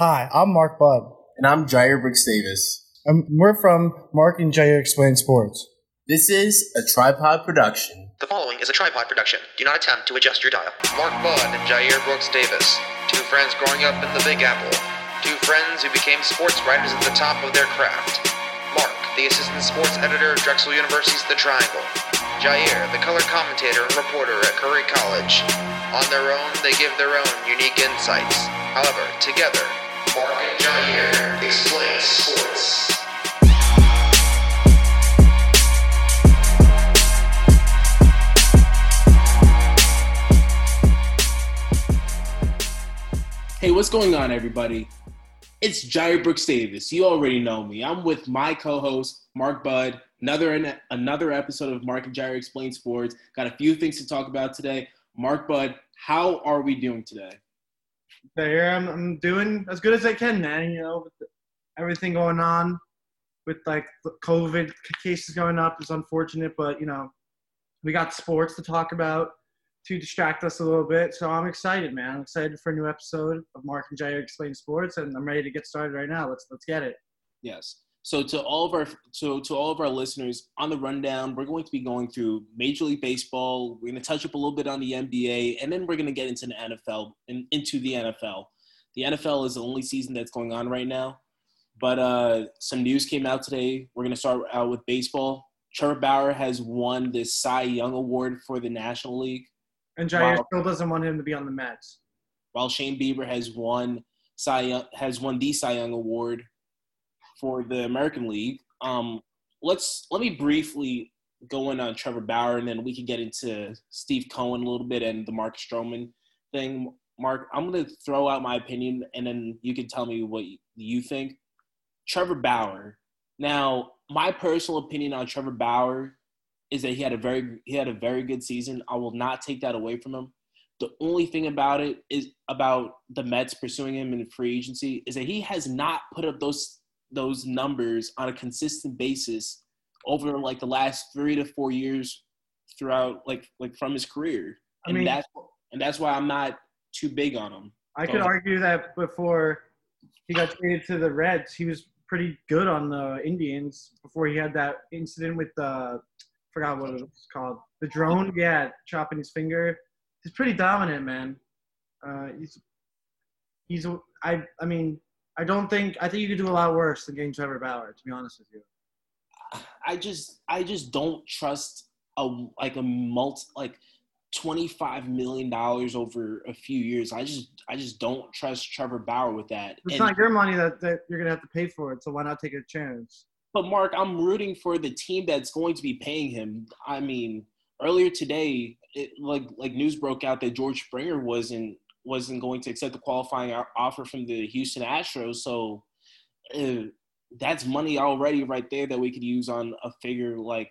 Hi, I'm Mark Budd. And I'm Jair Brooks Davis. And we're from Mark and Jair Explain Sports. This is a tripod production. The following is a tripod production. Do not attempt to adjust your dial. Mark Budd and Jair Brooks Davis, two friends growing up in the Big Apple, two friends who became sports writers at the top of their craft. Mark, the assistant sports editor at Drexel University's The Triangle. Jair, the color commentator and reporter at Curry College. On their own, they give their own unique insights. However, together, Hey, what's going on, everybody? It's Jair Brooks Davis. You already know me. I'm with my co-host Mark Budd. Another another episode of Mark and Jair Explain Sports. Got a few things to talk about today. Mark Budd, how are we doing today? There, I'm, I'm doing as good as I can, man. You know, with everything going on, with like COVID cases going up, is unfortunate, but you know, we got sports to talk about to distract us a little bit. So I'm excited, man. I'm excited for a new episode of Mark and Jair Explain Sports, and I'm ready to get started right now. Let's let's get it. Yes. So to all of our to to all of our listeners on the rundown, we're going to be going through Major League Baseball. We're going to touch up a little bit on the NBA, and then we're going to get into the NFL and into the NFL. The NFL is the only season that's going on right now, but uh, some news came out today. We're going to start out with baseball. Trevor Bauer has won the Cy Young Award for the National League. And Jair while, still doesn't want him to be on the Mets. While Shane Bieber has won Cy Young, has won the Cy Young Award for the American League. Um, let's let me briefly go in on Trevor Bauer, and then we can get into Steve Cohen a little bit and the Mark Stroman thing. Mark, I'm going to throw out my opinion, and then you can tell me what you think. Trevor Bauer. Now, my personal opinion on Trevor Bauer is that he had a very he had a very good season. I will not take that away from him. The only thing about it is about the Mets pursuing him in free agency is that he has not put up those those numbers on a consistent basis over like the last three to four years throughout like like from his career. And I mean, that's and that's why I'm not too big on him. I could argue that before he got traded to the Reds, he was pretty good on the Indians before he had that incident with the forgot what it was called. The drone, yeah, chopping his finger. He's pretty dominant, man. Uh, he's he's I I mean I don't think I think you could do a lot worse than getting Trevor Bauer. To be honest with you, I just I just don't trust a like a multi like twenty five million dollars over a few years. I just I just don't trust Trevor Bauer with that. It's and, not your money that, that you're gonna have to pay for it. So why not take a chance? But Mark, I'm rooting for the team that's going to be paying him. I mean, earlier today, it, like like news broke out that George Springer wasn't wasn't going to accept the qualifying offer from the Houston Astros. So uh, that's money already right there that we could use on a figure like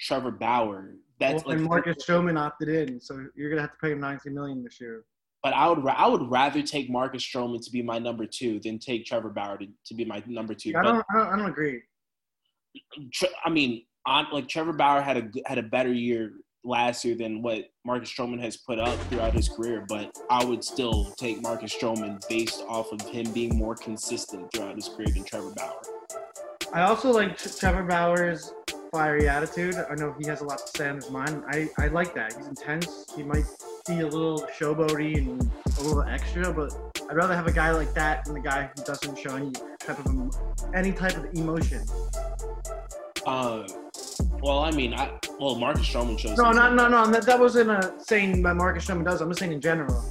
Trevor Bauer. That's well, like and Marcus Stroman opted in, so you're gonna have to pay him 19 million this year. But I would I would rather take Marcus Stroman to be my number two than take Trevor Bauer to, to be my number two. I don't, I don't, I don't agree. I mean, on, like Trevor Bauer had a had a better year last year than what Marcus Stroman has put up throughout his career, but I would still take Marcus Stroman based off of him being more consistent throughout his career than Trevor Bauer. I also like Trevor Bauer's fiery attitude. I know he has a lot to say on his mind. I, I like that. He's intense. He might be a little showboaty and a little extra, but I'd rather have a guy like that than a guy who doesn't show any type of any type of emotion. Uh, well, I mean, I well, Marcus Stroman shows. No, no, no, no. That, that wasn't a saying that Marcus Stroman does. I'm just saying in general.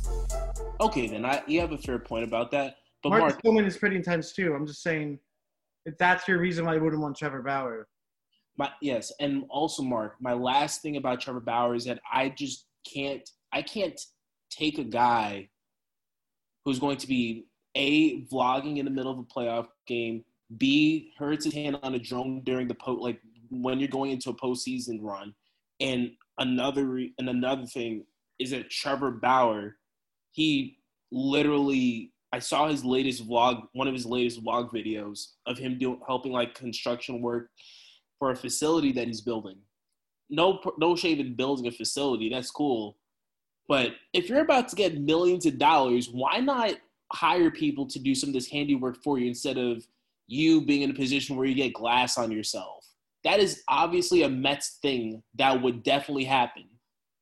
Okay, then I you have a fair point about that. But Marcus Mark, Stroman is pretty intense too. I'm just saying, if that's your reason why you wouldn't want Trevor Bauer. My, yes, and also Mark, my last thing about Trevor Bauer is that I just can't I can't take a guy who's going to be a vlogging in the middle of a playoff game, b hurts his hand on a drone during the po like when you're going into a postseason run. And another and another thing is that Trevor Bauer, he literally I saw his latest vlog, one of his latest vlog videos of him doing helping like construction work for a facility that he's building. No, no shame in building a facility. That's cool, but if you're about to get millions of dollars, why not hire people to do some of this handiwork for you instead of you being in a position where you get glass on yourself. That is obviously a Mets thing that would definitely happen.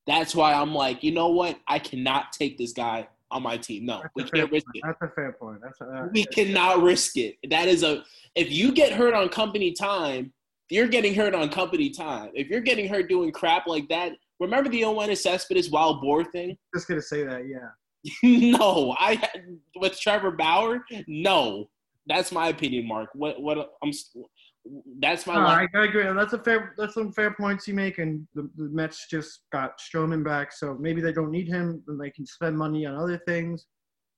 That's why I'm like, you know what? I cannot take this guy on my team. No, That's we can't risk point. it. That's a fair point. That's a, uh, We cannot risk it. That is a if you get hurt on company time, you're getting hurt on company time. If you're getting hurt doing crap like that, remember the Yoenis Cespedes wild boar thing? just gonna say that. Yeah. no, I with Trevor Bauer. No, that's my opinion, Mark. What what I'm. That's my. No, line. I, I agree. That's a fair. That's some fair points you make. And the, the Mets just got Stroman back, so maybe they don't need him, and they can spend money on other things.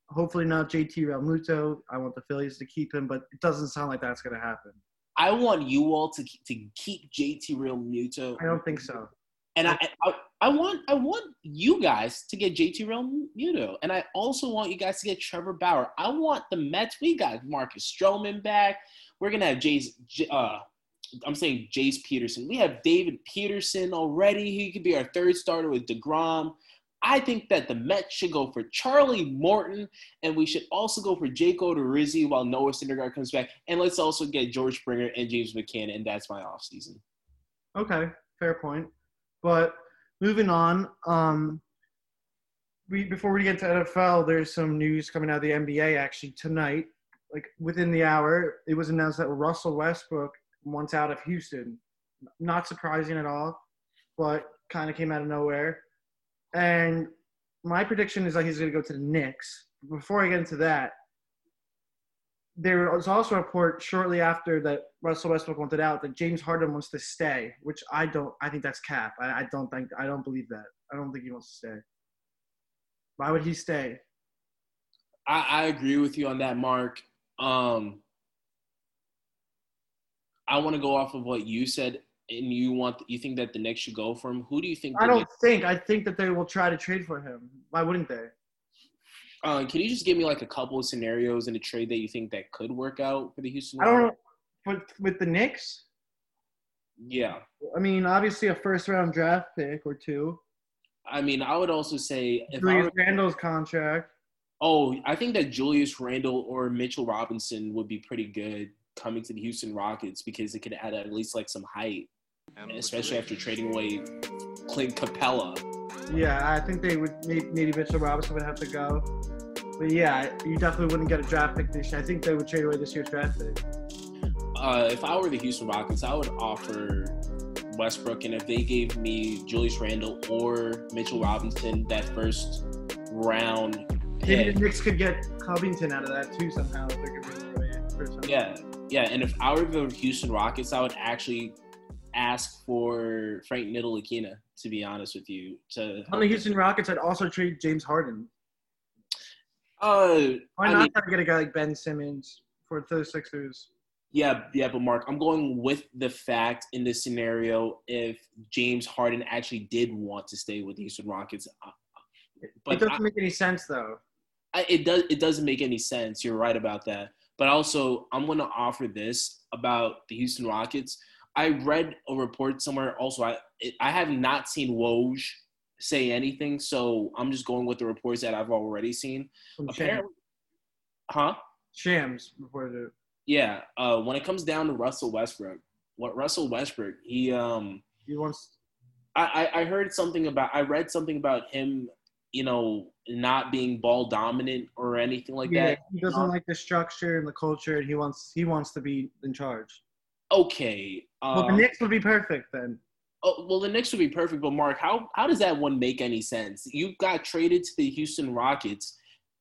Hopefully not JT Realmuto. I want the Phillies to keep him, but it doesn't sound like that's gonna happen. I want you all to to keep JT Realmuto, I don't think so. And I, I I want I want you guys to get JT Real Muto, and I also want you guys to get Trevor Bauer. I want the Mets. We got Marcus Stroman back. We're gonna have Jace. Uh, I'm saying Jace Peterson. We have David Peterson already. He could be our third starter with Degrom. I think that the Mets should go for Charlie Morton, and we should also go for Jake Odorizzi while Noah Syndergaard comes back. And let's also get George Springer and James McCann, and that's my offseason. Okay, fair point. But moving on, um, we before we get to NFL, there's some news coming out of the NBA actually tonight. Like within the hour, it was announced that Russell Westbrook wants out of Houston. Not surprising at all, but kind of came out of nowhere. And my prediction is that he's going to go to the Knicks. Before I get into that, there was also a report shortly after that Russell Westbrook wanted out that James Harden wants to stay, which I don't. I think that's cap. I, I don't think. I don't believe that. I don't think he wants to stay. Why would he stay? I, I agree with you on that, Mark. Um, I want to go off of what you said, and you want you think that the Knicks should go for him. Who do you think? I don't Knicks- think. I think that they will try to trade for him. Why wouldn't they? Uh, can you just give me like a couple of scenarios in a trade that you think that could work out for the Houston? I don't know. Rockets? But with the Knicks, Yeah, I mean, obviously a first round draft pick or two. I mean, I would also say if I Julius were, Randle's contract. oh, I think that Julius Randle or Mitchell Robinson would be pretty good coming to the Houston Rockets because it could add at least like some height, especially after trading away Clint Capela. Yeah, I think they would. Maybe, maybe Mitchell Robinson would have to go. But yeah, you definitely wouldn't get a draft pick this year. I think they would trade away this year's draft pick. Uh, if I were the Houston Rockets, I would offer Westbrook, and if they gave me Julius Randle or Mitchell Robinson that first round Maybe pick, the Knicks could get Covington out of that too somehow. If they're giving away for yeah, yeah, and if I were the Houston Rockets, I would actually ask for Frank Ntilikina. To be honest with you, to On the Houston Rockets, I'd also trade James Harden. Uh, Why I not mean- try to get a guy like Ben Simmons for the Sixers? Yeah, yeah, but Mark, I'm going with the fact in this scenario if James Harden actually did want to stay with the Houston Rockets. uh, it doesn't I- make any sense though. I, it does it doesn't make any sense. You're right about that. But also, I'm going to offer this about the Houston Rockets. I read a report somewhere. Also, I I have not seen Woj say anything, so I'm just going with the reports that I've already seen. From Shams. Apparently, huh? Shams before the Yeah. Uh, when it comes down to Russell Westbrook, what Russell Westbrook, he um, he wants. I, I I heard something about I read something about him, you know, not being ball dominant or anything like yeah, that. he doesn't like the structure and the culture, and he wants he wants to be in charge. Okay. Well, the Um, Knicks would be perfect then. Oh, well, the Knicks would be perfect, but Mark, how how does that one make any sense? You got traded to the Houston Rockets,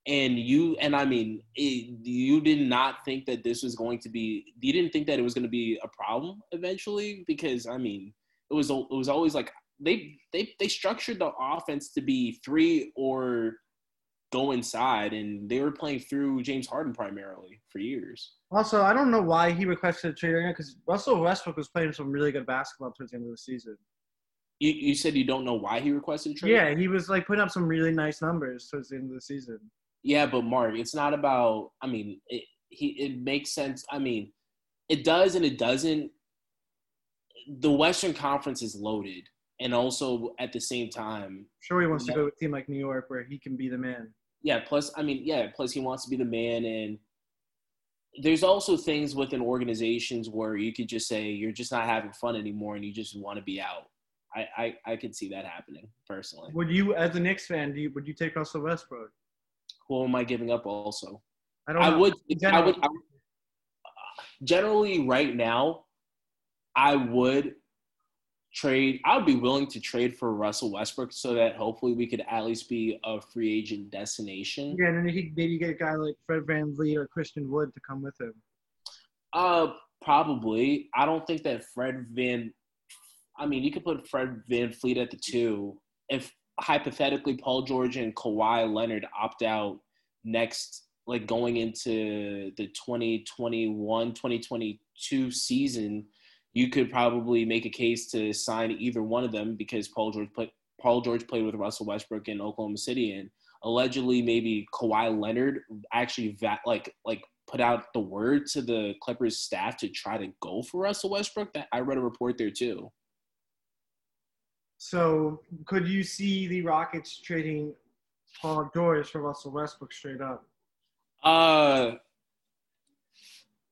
and you and I mean, it, you did not think that this was going to be. You didn't think that it was going to be a problem eventually, because I mean, it was it was always like they they they structured the offense to be three or go inside, and they were playing through James Harden primarily for years. Also, I don't know why he requested a trade right now because Russell Westbrook was playing some really good basketball towards the end of the season. You you said you don't know why he requested a trade. Yeah, he was like putting up some really nice numbers towards the end of the season. Yeah, but Mark, it's not about. I mean, it he it makes sense. I mean, it does and it doesn't. The Western Conference is loaded, and also at the same time, Sure, he wants to go to a team like New York where he can be the man. Yeah. Plus, I mean, yeah. Plus, he wants to be the man, and there's also things within organizations where you could just say you're just not having fun anymore, and you just want to be out. I, I, I could see that happening personally. Would you, as a Knicks fan, do you, would you take Russell Westbrook? Who am I giving up? Also, I don't. I would, I would, I would- uh, generally right now, I would trade. I would be willing to trade for Russell Westbrook so that hopefully we could at least be a free agent destination. Yeah, and then you could maybe get a guy like Fred VanVleet or Christian Wood to come with him. Uh, probably. I don't think that Fred Van. I mean, you could put Fred VanVleet at the two. If hypothetically Paul George and Kawhi Leonard opt out next, like going into the 2021 2022 season, you could probably make a case to sign either one of them because Paul George put Paul George played with Russell Westbrook in Oklahoma City, and allegedly maybe Kawhi Leonard actually va- like like put out the word to the Clippers staff to try to go for Russell Westbrook. That I read a report there too. So could you see the Rockets trading Paul George for Russell Westbrook straight up? Uh,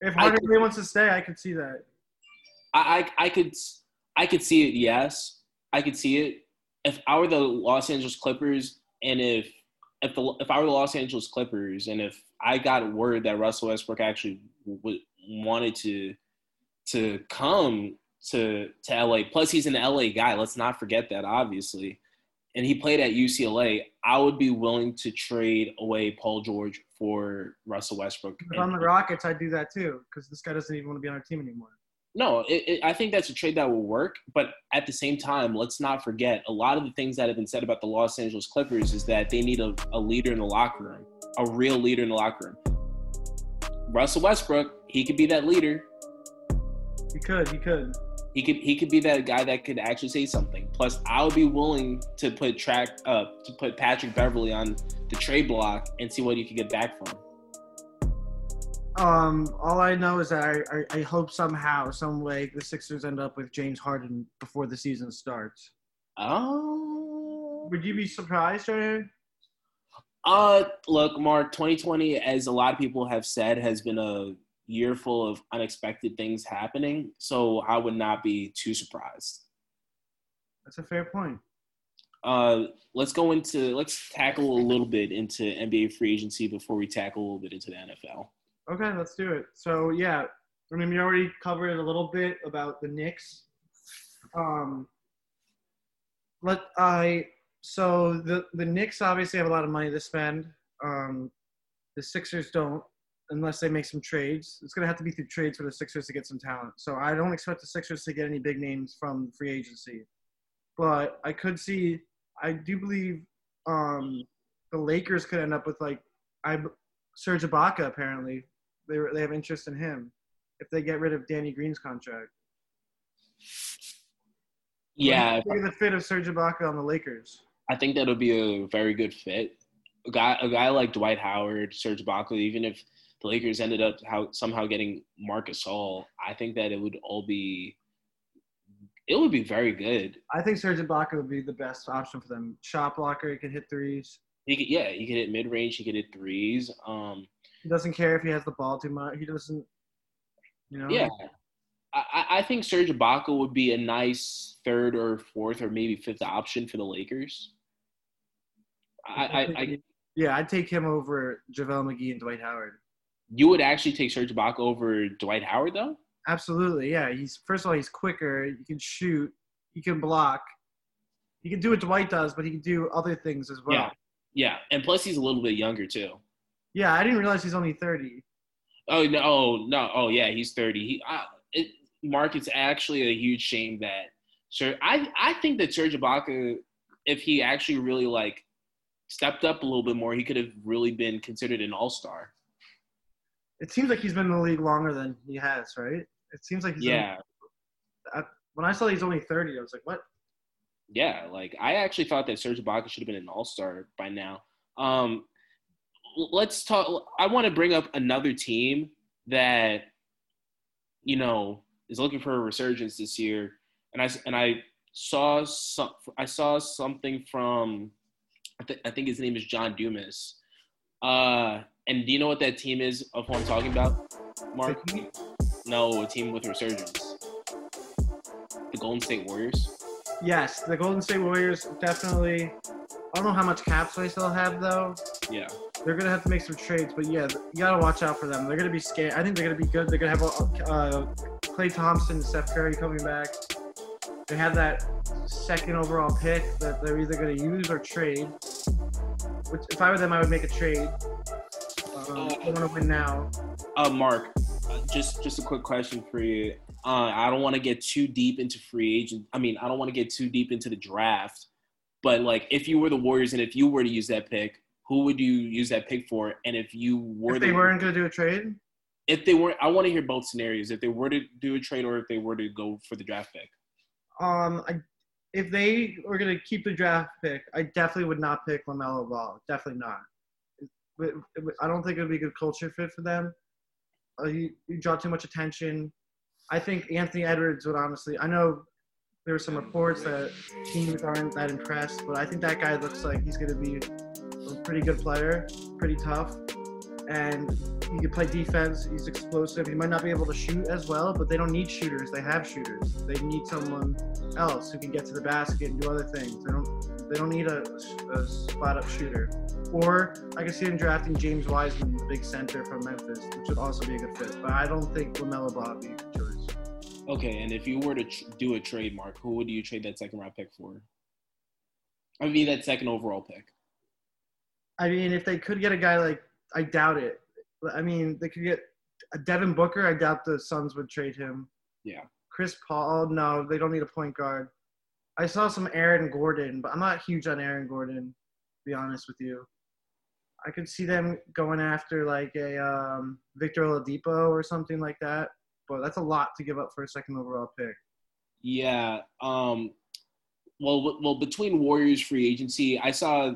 If Hardaway wants to stay, I could see that. I, I I could I could see it. Yes, I could see it. If I were the Los Angeles Clippers, and if if the if I were the Los Angeles Clippers, and if I got word that Russell Westbrook actually w- wanted to to come to to LA, plus he's an LA guy. Let's not forget that, obviously. And he played at UCLA. I would be willing to trade away Paul George for Russell Westbrook. If I'm the Rockets, I'd do that too because this guy doesn't even want to be on our team anymore. No, it, it, I think that's a trade that will work. But at the same time, let's not forget a lot of the things that have been said about the Los Angeles Clippers is that they need a, a leader in the locker room, a real leader in the locker room. Russell Westbrook, he could be that leader. He could, he could. He could he could be that guy that could actually say something. Plus, I would be willing to put track uh, to put Patrick Beverley on the trade block and see what you could get back from. Um, all I know is that I, I, I hope somehow, some way, the Sixers end up with James Harden before the season starts. Oh, Would you be surprised, Trey? Uh, look, Mark, 2020, as a lot of people have said, has been a year full of unexpected things happening. So I would not be too surprised. That's a fair point. Uh, let's go into let's tackle a little bit into NBA free agency before we tackle a little bit into the NFL. Okay, let's do it. So yeah, I mean, we already covered a little bit about the Knicks. Um, let I so the the Knicks obviously have a lot of money to spend. Um, the Sixers don't, unless they make some trades. It's gonna have to be through trades for the Sixers to get some talent. So I don't expect the Sixers to get any big names from free agency, but I could see. I do believe um, the Lakers could end up with like I Serge Ibaka apparently they they have interest in him if they get rid of Danny Green's contract. Yeah, the fit of Serge Ibaka on the Lakers. I think that'll be a very good fit. A guy, a guy like Dwight Howard, Serge Ibaka, even if the Lakers ended up how, somehow getting Marcus All, I think that it would all be, it would be very good. I think Serge Ibaka would be the best option for them. Shot blocker, he can hit threes. He could, yeah, he could hit mid range, he could hit threes. Um, He doesn't care if he has the ball too much. He doesn't, you know. yeah, I, I- think Serge Ibaka would be a nice third or fourth or maybe fifth option for the Lakers. I, I, I yeah, I'd take him over JaVale McGee and Dwight Howard. you would actually take Serge Ibaka over Dwight Howard though. Absolutely, yeah. He's first of all, he's quicker. He can shoot. He can block. He can do what Dwight does, but he can do other things as well. Yeah, yeah, and plus he's a little bit younger too. Yeah, I didn't realize he's only thirty. Oh no! Oh no! Oh yeah, he's thirty. He, uh, it, Mark, it's actually a huge shame that Sir. I I think that Serge Ibaka, if he actually really like stepped up a little bit more, he could have really been considered an all star. It seems like he's been in the league longer than he has, right? It seems like he's Yeah, only- when I saw he's only thirty, I was like, what? yeah. Like I actually thought that Serge Ibaka should have been an all star by now. Um, let's talk. I want to bring up another team that you know is looking for a resurgence this year, and I and I saw some. I saw something from. I, th- I think his name is John Dumas. Uh, and do you know what that team is of who I'm talking about, Mark? No, a team with resurgence. The Golden State Warriors. Yes, the Golden State Warriors definitely. I don't know how much cap space they'll have though. Yeah. They're gonna have to make some trades, but yeah, you gotta watch out for them. They're gonna be scared. I think they're gonna be good. They're gonna have uh, Klay Thompson, Steph Curry coming back. They have that second overall pick that they're either gonna use or trade. Which, if I were them, I would make a trade. Um, I want to win now. Uh, Mark, uh, just just a quick question for you. Uh, I don't want to get too deep into free agent. I mean, I don't want to get too deep into the draft. But like, if you were the Warriors and if you were to use that pick, who would you use that pick for? And if you were If they the, weren't gonna do a trade, if they weren't, I want to hear both scenarios. If they were to do a trade or if they were to go for the draft pick. um, I, if they were gonna keep the draft pick, I definitely would not pick Lamelo Ball. Definitely not. It- it- I don't think it would be a good culture fit for them. Uh, you, you draw too much attention. I think Anthony Edwards would honestly. I know there were some reports that teams aren't that impressed, but I think that guy looks like he's gonna be a pretty good player, pretty tough, and he can play defense. He's explosive. He might not be able to shoot as well, but they don't need shooters. They have shooters. They need someone else who can get to the basket and do other things. They don't. They don't need a, a spot up shooter. Or I can see them drafting James Wiseman, the big center from Memphis, which would also be a good fit. But I don't think Lamelo Ball would be a good choice. Okay, and if you were to tr- do a trade, Mark, who would you trade that second round pick for? I mean, that second overall pick. I mean, if they could get a guy like, I doubt it. I mean, they could get a Devin Booker. I doubt the Suns would trade him. Yeah. Chris Paul, no, they don't need a point guard. I saw some Aaron Gordon, but I'm not huge on Aaron Gordon, to be honest with you. I could see them going after like a um, Victor Oladipo or something like that, but that's a lot to give up for a second overall pick. Yeah. Um. Well, well, between Warriors free agency, I saw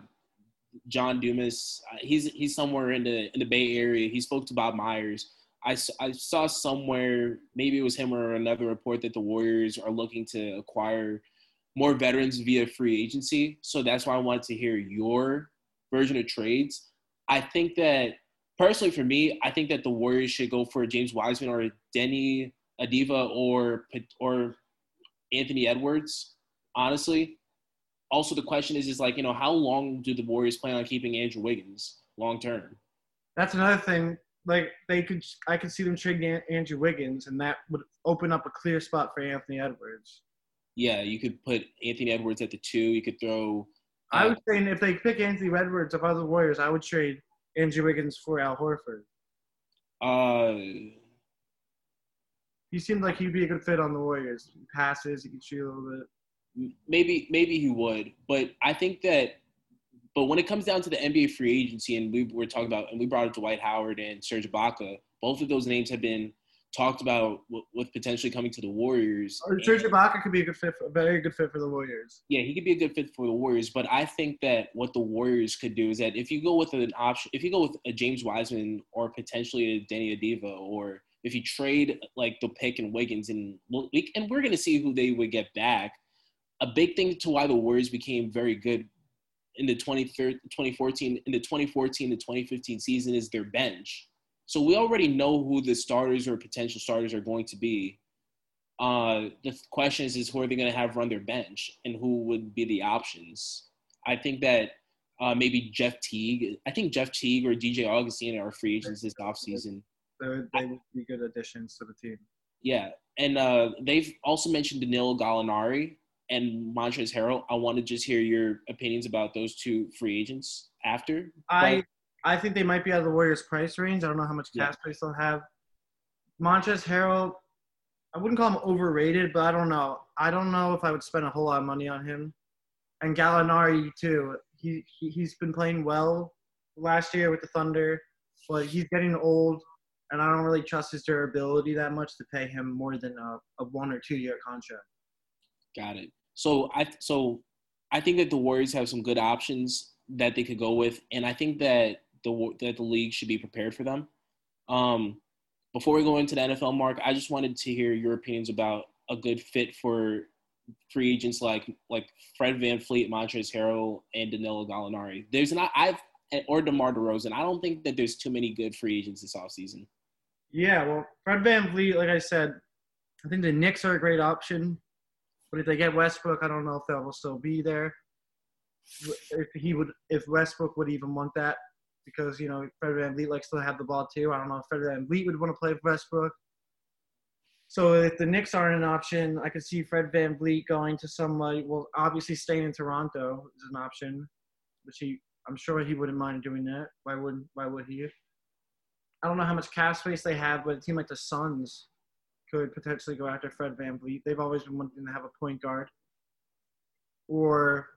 John Dumas. uh, He's he's somewhere in the in the Bay Area. He spoke to Bob Myers. I, I saw somewhere maybe it was him or another report that the Warriors are looking to acquire more veterans via free agency. So that's why I wanted to hear your version of trades. I think that personally for me, I think that the Warriors should go for James Wiseman or Deni Avdija or or Anthony Edwards. Honestly, also the question is is like you know how long do the Warriors plan on keeping Andrew Wiggins long term? That's another thing. Like they could, I could see them trading Andrew Wiggins, and that would open up a clear spot for Anthony Edwards. Yeah, you could put Anthony Edwards at the two. You could throw. I uh, was saying if they pick Anthony Edwards, if I was the Warriors, I would trade Andrew Wiggins for Al Horford. Uh, He seemed like he'd be a good fit on the Warriors. He passes, he can shoot a little bit. Maybe maybe he would, but I think that. But when it comes down to the NBA free agency, and we were talking about, and we brought up Dwight Howard and Serge Ibaka, both of those names have been talked about with, with potentially coming to the Warriors. Or Serge Ibaka could be a good fit, for, a very good fit for the Warriors. yeah, he could be a good fit for the Warriors. But I think that what the Warriors could do is that if you go with an option, if you go with a James Wiseman or potentially a Deni Avdija, or if you trade like the pick and Wiggins, and and we're gonna see who they would get back. A big thing to why the Warriors became very good in the 2013 2014 in the 2014 to 2015 season is their bench. So we already know who the starters or potential starters are going to be. Uh, the question is, is who are they going to have run their bench and who would be the options? I think that uh, maybe Jeff Teague. I think Jeff Teague or DJ Augustin are free agents this offseason. They would, they would be good additions to the team. Yeah, and uh, they've also mentioned Danilo Gallinari and Montrezl Harrell. I want to just hear your opinions about those two free agents after. I I think they might be out of the Warriors' price range. I don't know how much Yeah. cap space they'll have. Montrezl Harrell, I wouldn't call him overrated, but I don't know. I don't know if I would spend a whole lot of money on him. And Gallinari too. He, he he's been playing well last year with the Thunder, but he's getting old, and I don't really trust his durability that much to pay him more than a, a one or two year contract. Got it. So I so I think that the Warriors have some good options that they could go with, and I think that the that the league should be prepared for them. Um, before we go into the NFL, Mark, I just wanted to hear your opinions about a good fit for free agents like like Fred VanVleet, Montrezl Harrell, and Danilo Gallinari. There's not I've or DeMar DeRozan. I don't think that there's too many good free agents this offseason. Yeah, well, Fred VanVleet, like I said, I think the Knicks are a great option. But if they get Westbrook, I don't know if that will still be there. If he would, if Westbrook would even want that, because you know Fred VanVleet likes to have the ball too. I don't know if Fred VanVleet would want to play Westbrook. So if the Knicks aren't an option, I could see Fred VanVleet going to somebody. Well, obviously staying in Toronto is an option, which he, I'm sure he wouldn't mind doing that. Why wouldn't Why would he? I don't know how much cap space they have, but a team like the Suns could potentially go after Fred VanVleet. They've always been wanting to have a point guard. Or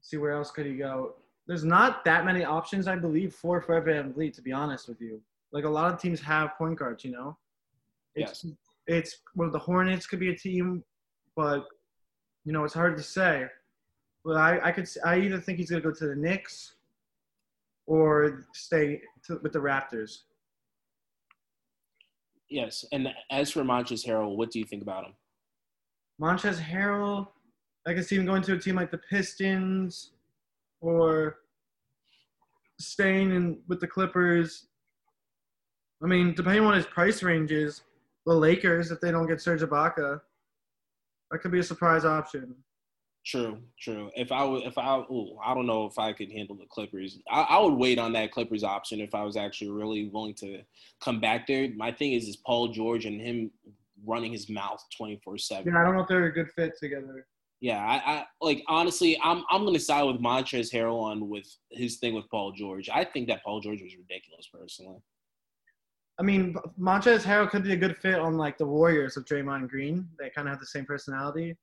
see where else could he go? There's not that many options, I believe, for Fred VanVleet, to be honest with you. Like a lot of teams have point guards, you know? It's it's well the Hornets could be a team, but you know, it's hard to say. But I, I could I either think he's gonna go to the Knicks or stay to, with the Raptors. Yes, and as for Montrezl Harrell, what do you think about him? Montrezl Harrell, I can see him going to a team like the Pistons or staying in with the Clippers. I mean, depending on his price ranges, the Lakers, if they don't get Serge Ibaka, that could be a surprise option. True, true. If I would, if I, ooh, I don't know if I could handle the Clippers. I, I would wait on that Clippers option if I was actually really willing to come back there. My thing is, is Paul George and him running his mouth twenty four seven. Yeah, I don't know if they're a good fit together. Yeah, I, I like honestly, I'm I'm gonna side with Montrezl Harrell on with his thing with Paul George. I think that Paul George was ridiculous personally. I mean, Montrezl Harrell could be a good fit on like the Warriors of Draymond Green. They kind of have the same personality.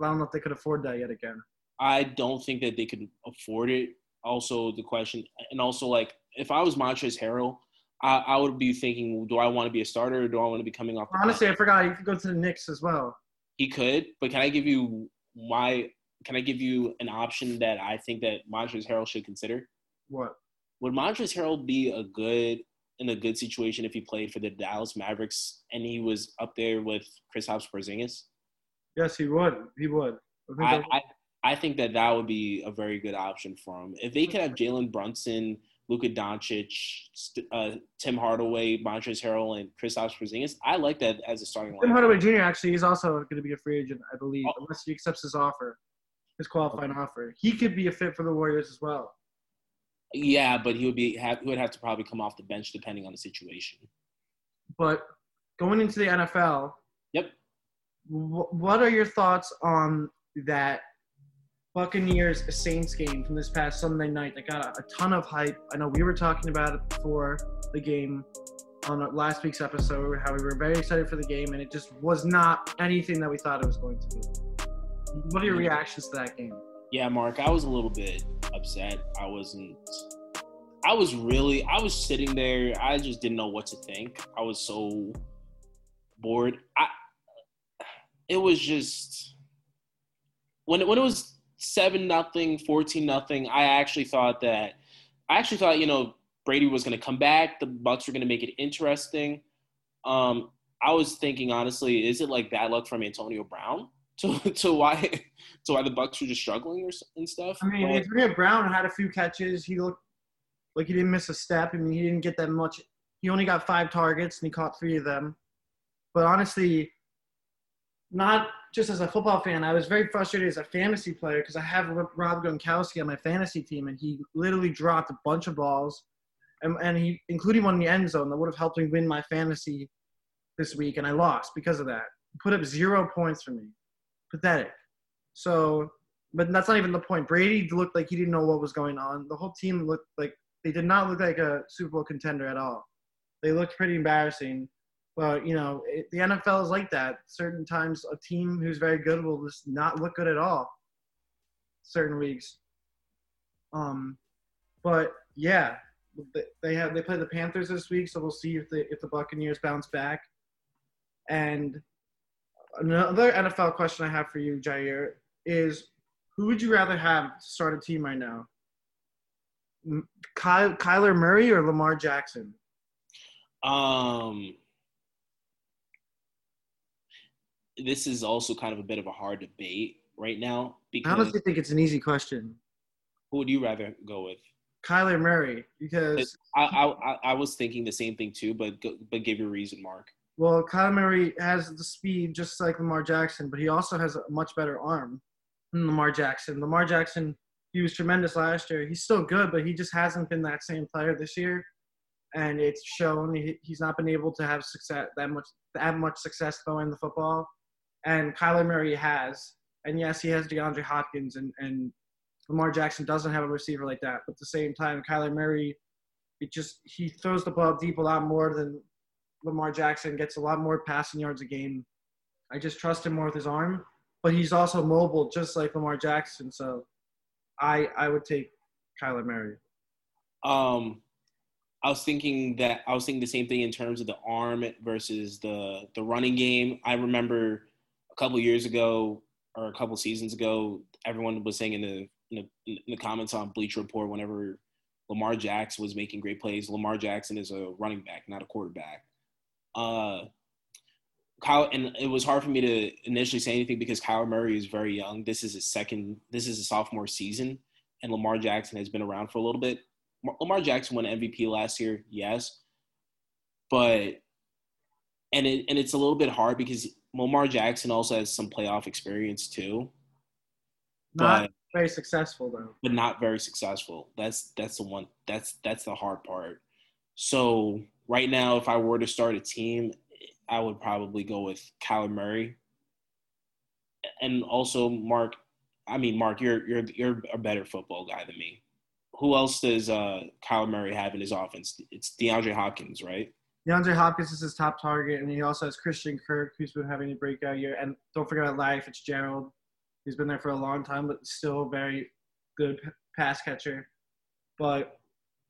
I don't know if they could afford that yet again. I don't think that they could afford it. Also, the question, and also like if I was Montrezl Harrell, I, I would be thinking, do I want to be a starter or do I want to be coming off? the Honestly, bench? I forgot. You could go to the Knicks as well. he could, but can I give you why? Can I give you an option that I think that Montrezl Harrell should consider? What? Would Montrezl Harrell be a good in a good situation if he played for the Dallas Mavericks and he was up there with Chris Porzingis? Yes, he would. He would. I think I, that- I think that that would be a very good option for him. If they could have Jalen Brunson, Luka Doncic, uh, Tim Hardaway, Montrezl Harrell, and Chris Porzingis, I like that as a starting Tim. Hardaway Jr. actually is also going to be a free agent, I believe, Oh. unless he accepts his offer, his qualifying offer. He could be a fit for the Warriors as well. Yeah, but he would be have, he would have to probably come off the bench depending on the situation. But going into the NFL, Yep. Wh- what are your thoughts on that Buccaneers Saints game from this past Sunday night that got a, a ton of hype? I know we were talking about it before the game on last week's episode, how we were very excited for the game, and it just was not anything that we thought it was going to be. What are your reactions to that game? Yeah, Mark, I was a little bit upset. I wasn't. I was really. I was sitting there. I just didn't know what to think. I was so bored. I. It was just when it, when it was seven nothing, fourteen nothing. I actually thought that. I actually thought you know Brady was going to come back. The Bucks were going to make it interesting. Um, I was thinking honestly, is it like bad luck from Antonio Brown to to why to why the Bucks were just struggling or and stuff? I mean, But- Antonio Brown had a few catches. He looked like he didn't miss a step. I mean, he didn't get that much. He only got five targets and he caught three of them. But honestly, not just as a football fan, I was very frustrated as a fantasy player because I have Rob Gronkowski on my fantasy team, and he literally dropped a bunch of balls, and, and he, including one in the end zone, that would have helped me win my fantasy this week, and I lost because of that. Put up zero points for me. Pathetic. So but that's not even the point. Brady looked like he didn't know what was going on. The whole team looked like they did not look like a Super Bowl contender at all. They looked pretty embarrassing. But you know, it, the NFL is like that. Certain times, a team who's very good will just not look good at all. Certain weeks. Um, but yeah, they- have they play the Panthers this week, so we'll see if the if the Buccaneers bounce back. And another NFL question I have for you, Jair, is who would you rather have to start a team right now? Ky- Kyler Murray or Lamar Jackson? Um, this is also kind of a bit of a hard debate right now I because honestly think it's an easy question. who would you rather go with? Kyler Murray because I, I I- I was thinking the same thing too, but but give your reason, Mark. well, Kyler Murray has the speed just like Lamar Jackson, but he also has a much better arm than Lamar Jackson. Lamar Jackson, he was tremendous last year. He's still good, but he just hasn't been that same player this year, and it's shown. He, he's not been able to have success that much that much success throwing the football, and Kyler Murray has. And yes, he has DeAndre Hopkins, and and Lamar Jackson doesn't have a receiver like that. But at the same time, Kyler Murray, it just he throws the ball deep a lot more than Lamar Jackson. Gets a lot more passing yards a game. I just trust him more with his arm, but he's also mobile, just like Lamar Jackson. So, I I would take Kyler Murray. Um, I was thinking that I was thinking the same thing in terms of the arm versus the the running game. I remember a couple years ago or a couple seasons ago, everyone was saying in the in the, in the comments on Bleacher Report whenever Lamar Jackson was making great plays, Lamar Jackson is a running back, not a quarterback. Uh, Kyle, and it was hard for me to initially say anything because Kyler Murray is very young. This is his second, this is his sophomore season, and Lamar Jackson has been around for a little bit. Lamar Jackson won MVP last year, yes, but and it and it's a little bit hard because Lamar Jackson also has some playoff experience too, Not but very successful though. but not very successful. That's that's the one. That's that's the hard part. So right now, if I were to start a team, I would probably go with Kyler Murray, and also Mark. I mean, Mark, you're you're you're a better football guy than me. Who else does uh, Kyler Murray have in his offense? It's DeAndre Hopkins, right? DeAndre Hopkins is his top target, and he also has Christian Kirk, who's been having a breakout year. And don't forget about Larry Fitzgerald. He's been there for a long time, but still very good pass catcher. But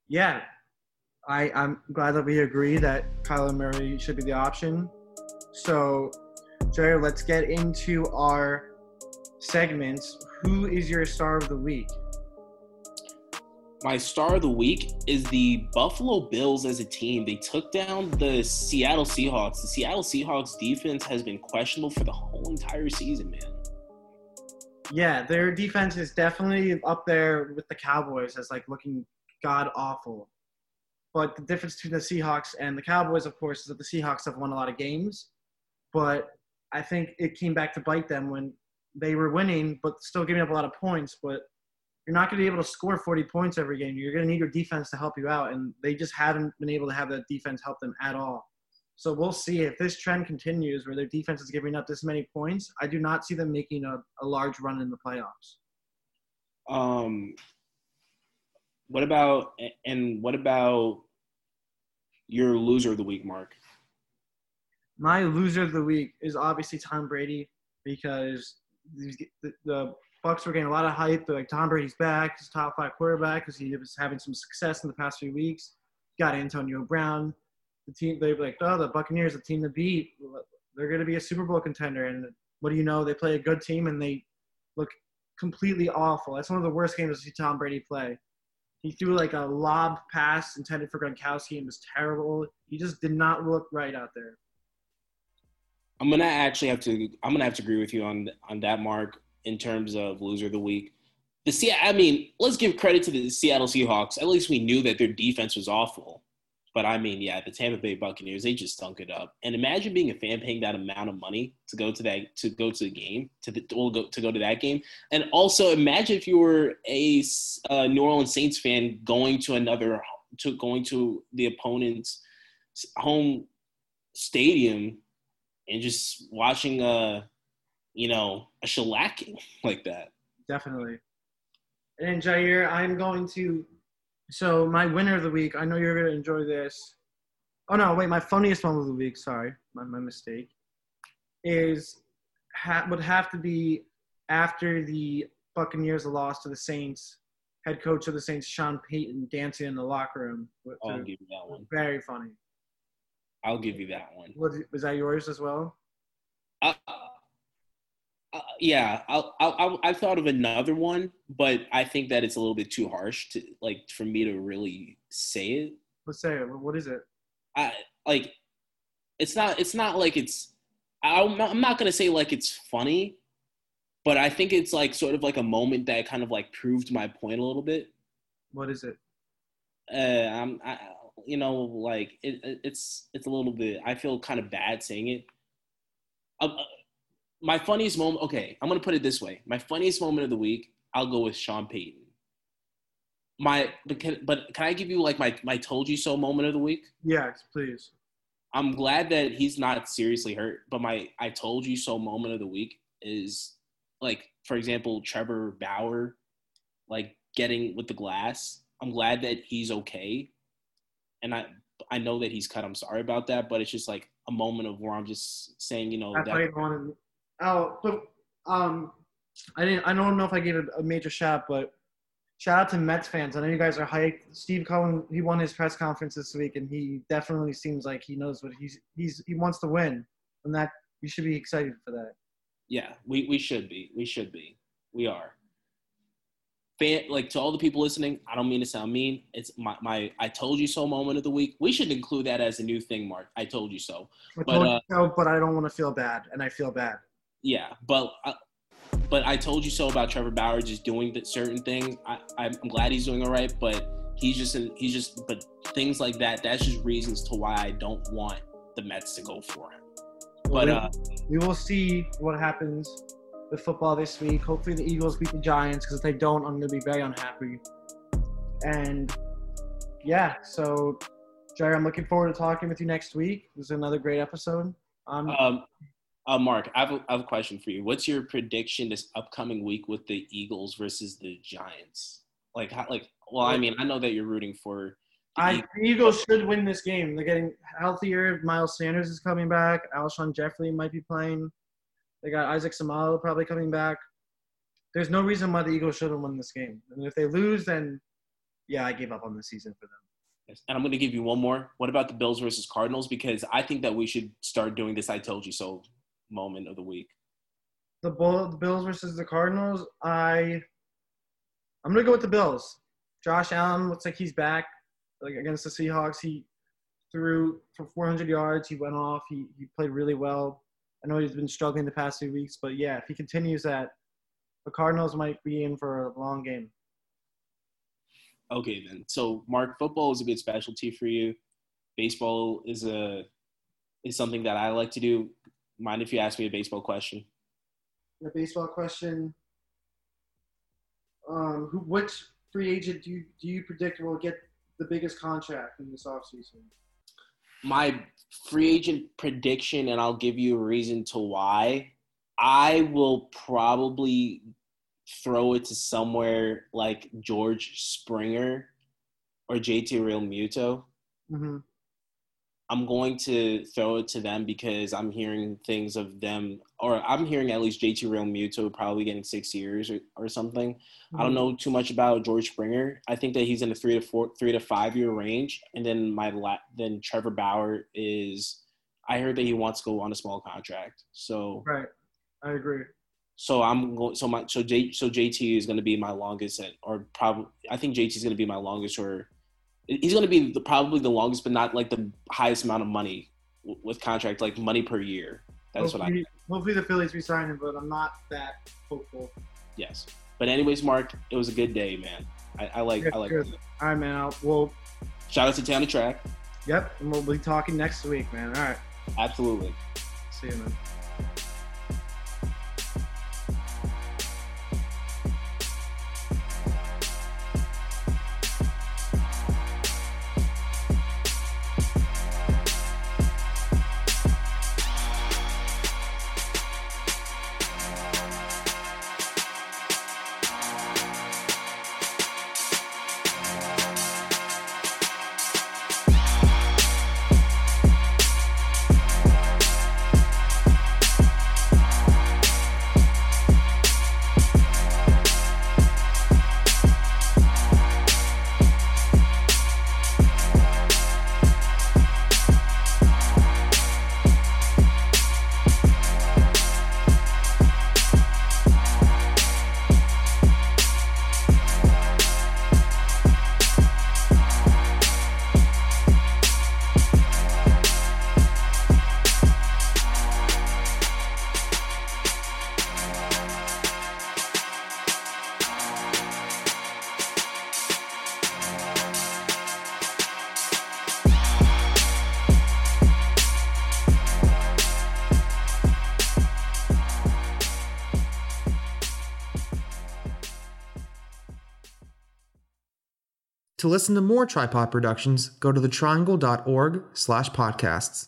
yeah, I, I'm glad that we agree that Kyler Murray should be the option. So, Jerry, let's get into our segments. Who is your star of the week? My star of the week is the Buffalo Bills as a team. They took down the Seattle Seahawks. The Seattle Seahawks defense has been questionable for the whole entire season, man. Yeah, their defense is definitely up there with the Cowboys as like looking god awful. But the difference between the Seahawks and the Cowboys, of course, is that the Seahawks have won a lot of games. But I think it came back to bite them when they were winning, but still giving up a lot of points. But you're not going to be able to score 40 points every game. You're going to need your defense to help you out, and they just haven't been able to have that defense help them at all. So we'll see if this trend continues where their defense is giving up this many points. I do not see them making a, a large run in the playoffs. Um, what about and what about your loser of the week, Mark? My loser of the week is obviously Tom Brady because the, the Bucks were getting a lot of hype. Like Tom Brady's back, he's top five quarterback because he was having some success in the past few weeks. Got Antonio Brown. The team they were like, oh, the Buccaneers, the team to beat. They're going to be a Super Bowl contender. And what do you know? They play a good team and they look completely awful. That's one of the worst games to see Tom Brady play. He threw like a lob pass intended for Gronkowski and was terrible. He just did not look right out there. I'm gonna actually have to. I'm gonna have to agree with you on on that, Mark. In terms of loser of the week, the Se- I mean, let's give credit to the Seattle Seahawks. At least we knew that their defense was awful. But I mean, yeah, the Tampa Bay Buccaneers, they just stunk it up. And imagine being a fan paying that amount of money to go to that to go to the game to the to go to go to that game. And also imagine if you were a uh, New Orleans Saints fan going to another to going to the opponent's home stadium and just watching a you know a shellacking like that. Definitely. And Jair, I'm going to. So my winner of the week. I know you're going to enjoy this. Oh no, wait. My funniest one of the week. Sorry, my, my mistake. Is ha, would have to be after the Buccaneers lost to the Saints. Head coach of the Saints, Sean Payton, dancing in the locker room. With- I'll give you that one. Very funny. I'll give you that one. Was, was that yours as well? Uh, uh, yeah, I'll, I'll, I'll, I thought of another one, but I think that it's a little bit too harsh to like for me to really say it. Let's say it. What is it? I like it's not it's not like it's I'm not, I'm not gonna say like it's funny, but I think it's like sort of like a moment that kind of like proved my point a little bit. What is it? uh, I'm, I, you know, like it, it, it's it's a little bit. I feel kind of bad saying it. Uh, my funniest moment. Okay, I'm gonna put it this way. My funniest moment of the week. I'll go with Sean Payton. My, but can, but can I give you like my my told you so moment of the week? Yes, please. I'm glad that he's not seriously hurt, but my I told you so moment of the week is like, for example, Trevor Bauer, like getting with the glass. I'm glad that he's okay, and I I know that he's cut. I'm sorry about that, but it's just like a moment of where I'm just saying, you know, I that, thought you wanted. Oh, but um, I didn't. I don't know if I gave a, a major shout, but shout out to Mets fans. I know you guys are hyped. Steve Cohen, he won his press conference this week, and he definitely seems like he knows what he's he's he wants to win, and that you should be excited for that. yeah, we we should be, we should be, we are. Fan, like to all the people listening, I don't mean to sound mean. It's my my I told you so moment of the week. We should include that as a new thing, Mark. I told you so. I But, uh, so, but I don't want to feel bad, and I feel bad. Yeah, but uh, but I told you so about Trevor Bauer just doing the certain things. I, I'm glad he's doing all right, but he's just in, he's just but things like that. That's just reasons to why I don't want the Mets to go for him. But we, uh, we will see what happens with football this week. Hopefully, the Eagles beat the Giants because if they don't, I'm going to be very unhappy. And yeah, so Jerry, I'm looking forward to talking with you next week. This is another great episode. Um, um, uh, Mark, I have, a, I have a question for you. What's your prediction this upcoming week with the Eagles versus the Giants? Like, how, like, well, I mean, I know that you're rooting for. The I Eagles. the Eagles should win this game. They're getting healthier. Miles Sanders is coming back. Alshon Jeffery might be playing. They got Isaac Seumalo probably coming back. There's no reason why the Eagles shouldn't win this game. And if they lose, then yeah, I gave up on the season for them. Yes. And I'm going to give you one more. What about the Bills versus Cardinals? Because I think that we should start doing this "I told you so" moment of the week. The, Bull, the Bills versus the Cardinals. I I'm gonna go with the Bills. Josh Allen looks like he's back. Like against the Seahawks, he threw for 400 yards. He went off. He he played really well. I know he's been struggling the past few weeks, but yeah, if he continues that, the Cardinals might be in for a long game. Okay, then. So, Mark, football is a good specialty for you. Baseball is a is something that I like to do. Mind if you ask me a baseball question? A baseball question. Um, who, which free agent do you do you predict will get the biggest contract in this offseason? My free agent prediction, and I'll give you a reason to why. I will probably throw it to somewhere like George Springer or JT Realmuto. Mm-hmm. I'm going to throw it to them because I'm hearing things of them, or I'm hearing at least JT Realmuto probably getting six years or, or something. I don't mm-hmm. know too much about George Springer. I think that he's in a three to four, three to five year range, and then my la- then Trevor Bauer is. I heard that he wants to go on a small contract, so Right, I agree. so I'm going. So my so J so JT is going to be my longest, at, or probably I think JT is going to be my longest, or he's going to be the, probably the longest, but not like the highest amount of money w- with contract, like money per year. That's what I hopefully, hopefully the Phillies resign him, but I'm not that hopeful. yes. But anyways, Mark, it was a good day, man. I, I like I like. Good. All right, man. I'll, we'll, Shout out to Town to Track. yep, and we'll be talking next week, man. All right, Absolutely. see you, man. To listen to more Tripod Productions, go to thetriangle.org slash podcasts.